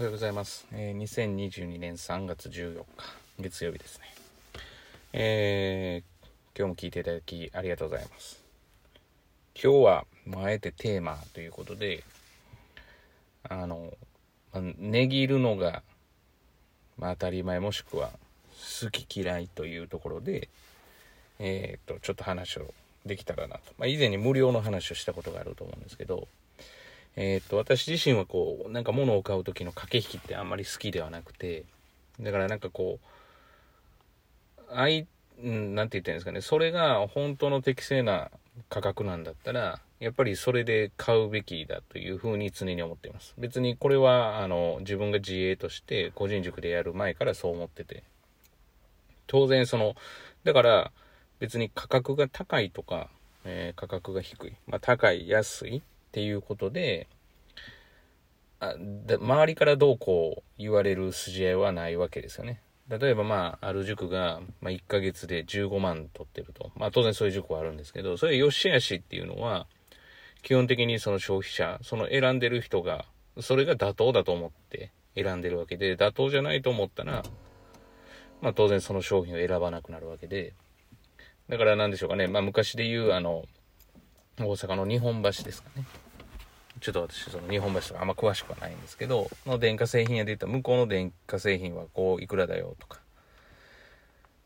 おはようございます。えー、2022年3月14日、月曜日ですね。えー、今日も聞いていただきありがとうございます。今日は、まあ、あえてテーマということで、あの、まあ、値切るのが、まあ、当たり前もしくは好き嫌いというところで、えっ、と、ちょっと話をできたらなと。まあ、以前に無料の話をしたことがあると思うんですけど、え、っと、私自身はこう、なんか物を買う時の駆け引きってあんまり好きではなくて、だからなんかこう、あい、なんて言ったらいいんですかね、それが本当の適正な価格なんだったら、やっぱりそれで買うべきだというふうに常に思っています。別にこれは、あの、自分が自営として個人塾でやる前からそう思ってて。当然その、だから別に価格が高いとか、えー、価格が低い。まあ高い、安い。っていうことで、あ周りからどうこう言われる筋合いはないわけですよね。例えばまあ、ある塾が、ま、1ヶ月で15万取ってると。まあ当然そういう塾はあるんですけど、それ良し悪しっていうのは、基本的にその消費者、その選んでる人が、それが妥当だと思って選んでるわけで、妥当じゃないと思ったら、まあ当然その商品を選ばなくなるわけで、だからなんでしょうかね、まあ昔で言うあの、大阪の日本橋ですかね。ちょっと私、その日本橋とかあんま詳しくはないんですけど、の電化製品屋で言ったら、向こうの電化製品はこう、いくらだよとか。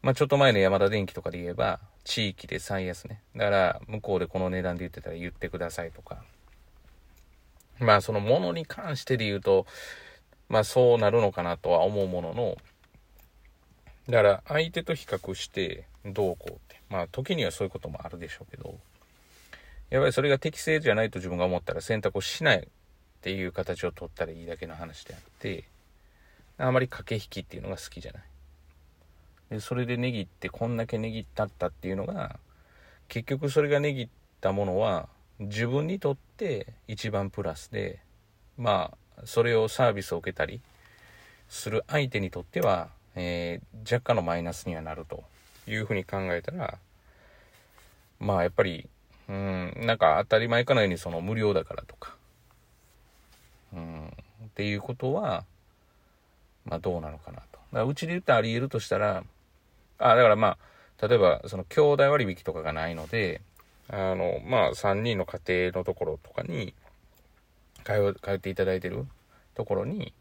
まあちょっと前の山田電機とかで言えば、地域で最安ね。だから、向こうでこの値段で言ってたら言ってくださいとか。まあそのものに関してで言うと、まあそうなるのかなとは思うものの、だから相手と比較してどうこうって。まあ時にはそういうこともあるでしょうけど、やっぱりそれが適正じゃないと自分が思ったら選択をしないっていう形を取ったらいいだけの話であって、あまり駆け引きっていうのが好きじゃない。で、それで値切ってこんだけ値切ったったっていうのが、結局それが値切ったものは自分にとって一番プラスで、まあ、それをサービスを受けたりする相手にとっては、えー、若干のマイナスにはなるというふうに考えたら、まあやっぱりうん、なんか当たり前かのようにその無料だからとか、うん、っていうことは、まあどうなのかなと。だからうちで言ってあり得るとしたら、あ、だからまあ、例えばその兄弟割引とかがないので、あの、まあ3人の家庭のところとかに、通通っていただいてるところに、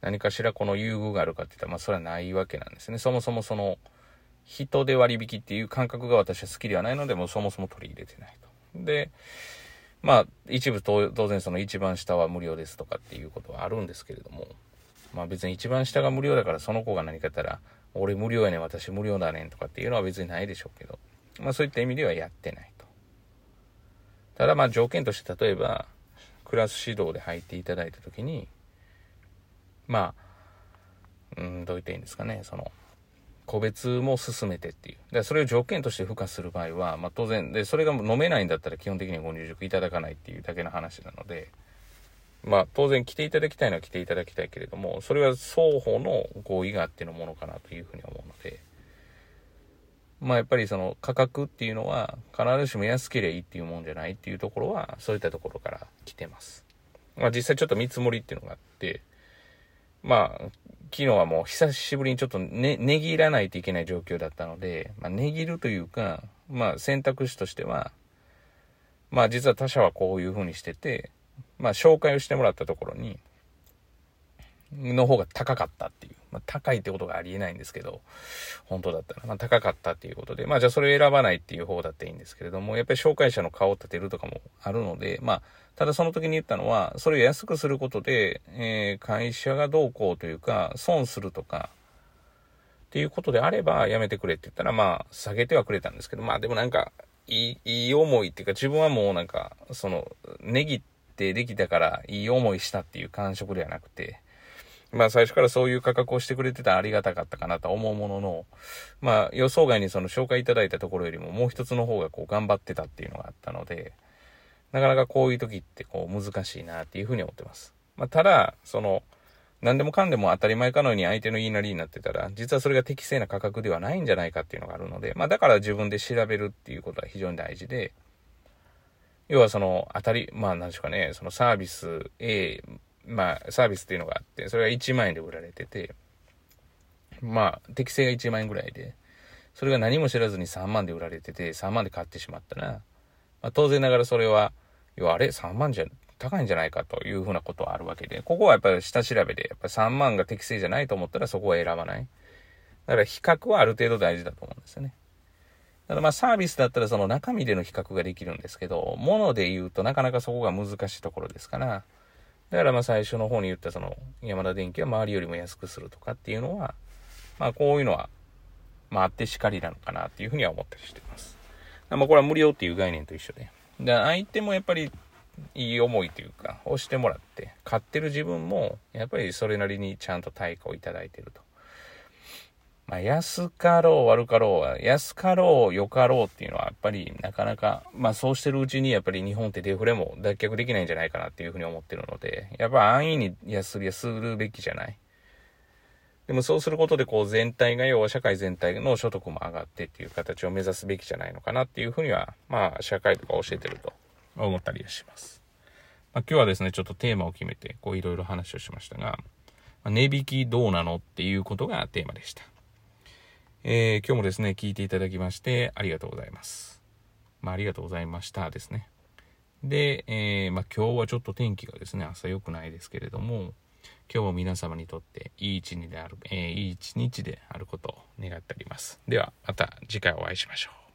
何かしらこの優遇があるかって言ったら、まあそれはないわけなんですね。そもそもその、人で割引っていう感覚が私は好きではないので、もうそもそも取り入れてないと。で、まあ、一部当然その一番下は無料ですとかっていうことはあるんですけれども、まあ別に一番下が無料だからその子が何かやったら、俺無料やねん、私無料だねんとかっていうのは別にないでしょうけど、まあそういった意味ではやってないと。ただまあ条件として例えば、クラス指導で入っていただいたときに、まあ、うん、どう言っていいんですかね、その、個別も進めてっていう。で、それを条件として付加する場合は、まあ当然、で、それが飲めないんだったら基本的にはご入塾いただかないっていうだけの話なので、まあ当然来ていただきたいのは来ていただきたいけれども、それは双方の合意があってのものかなというふうに思うので、まあやっぱりその価格っていうのは必ずしも安ければいいっていうもんじゃないっていうところは、そういったところから来てます。まあ実際ちょっと見積もりっていうのがあって、まあ昨日はもう久しぶりにちょっとね、値切らないといけない状況だったので、まあ、値切るというか、まあ、選択肢としては、まあ、実は他社はこういうふうにしてて、まあ、紹介をしてもらったところに、の方が高かったっていう。まあ、高いってことがありえないんですけど、本当だったら、まあ、高かったっていうことで、まあ、じゃあそれを選ばないっていう方だっていいんですけれども、やっぱり紹介者の顔を立てるとかもあるので、まあ、ただその時に言ったのは、それを安くすることで、えー、会社がどうこうというか、損するとか、っていうことであれば、やめてくれって言ったら、まあ、下げてはくれたんですけど、まあ、でもなんか、いい、いい思いっていうか、自分はもうなんか、その、値切ってできたから、いい思いしたっていう感触ではなくて、まあ最初からそういう価格をしてくれてたらありがたかったかなと思うものの、まあ予想外にその紹介いただいたところよりももう一つの方がこう頑張ってたっていうのがあったので、なかなかこういう時ってこう難しいなっていうふうに思ってます。まあただ、その、何でもかんでも当たり前かのように相手の言いなりになってたら、実はそれが適正な価格ではないんじゃないかっていうのがあるので、まあだから自分で調べるっていうことは非常に大事で、要はその当たり、まあ何でしょうかね、そのサービス A まあ、サービスっていうのがあって、それが1万円で売られてて、まあ、適正が1万円ぐらいで、それが何も知らずに3万で売られてて、3万で買ってしまったら、まあ、当然ながらそれは、要はあれ ?3 万じゃ高いんじゃないかというふうなことはあるわけで、ここはやっぱり下調べで、やっぱ3万が適正じゃないと思ったらそこは選ばない。だから比較はある程度大事だと思うんですよね。ただまあサービスだったらその中身での比較ができるんですけど、物で言うとなかなかそこが難しいところですから、だからまあ最初の方に言ったその山田電機は周りよりも安くするとかっていうのは、まあこういうのは、まああってしかりなのかなっていうふうには思ったりしてます。まあこれは無料っていう概念と一緒で。で、相手もやっぱりいい思いというか、押してもらって、買ってる自分もやっぱりそれなりにちゃんと対価をいただいてると。まあ、安かろう悪かろうは、安かろう良かろうっていうのはやっぱりなかなか、まあそうしてるうちにやっぱり日本ってデフレも脱却できないんじゃないかなっていうふうに思ってるので、やっぱ安易に安りはするべきじゃない。でもそうすることでこう全体が要は社会全体の所得も上がってっていう形を目指すべきじゃないのかなっていうふうには、まあ社会とか教えてると思ったりはします。まあ、今日はですね、ちょっとテーマを決めてこういろいろ話をしましたが、ま、値引きどうなのっていうことがテーマでした。えー、今日もですね、聞いていただきましてありがとうございます。まあ、ありがとうございましたですね。で、えー、まあ、今日はちょっと天気がですね、朝良くないですけれども、今日も皆様にとっていい一日である、えー、いい一日であることを願っております。では、また次回お会いしましょう。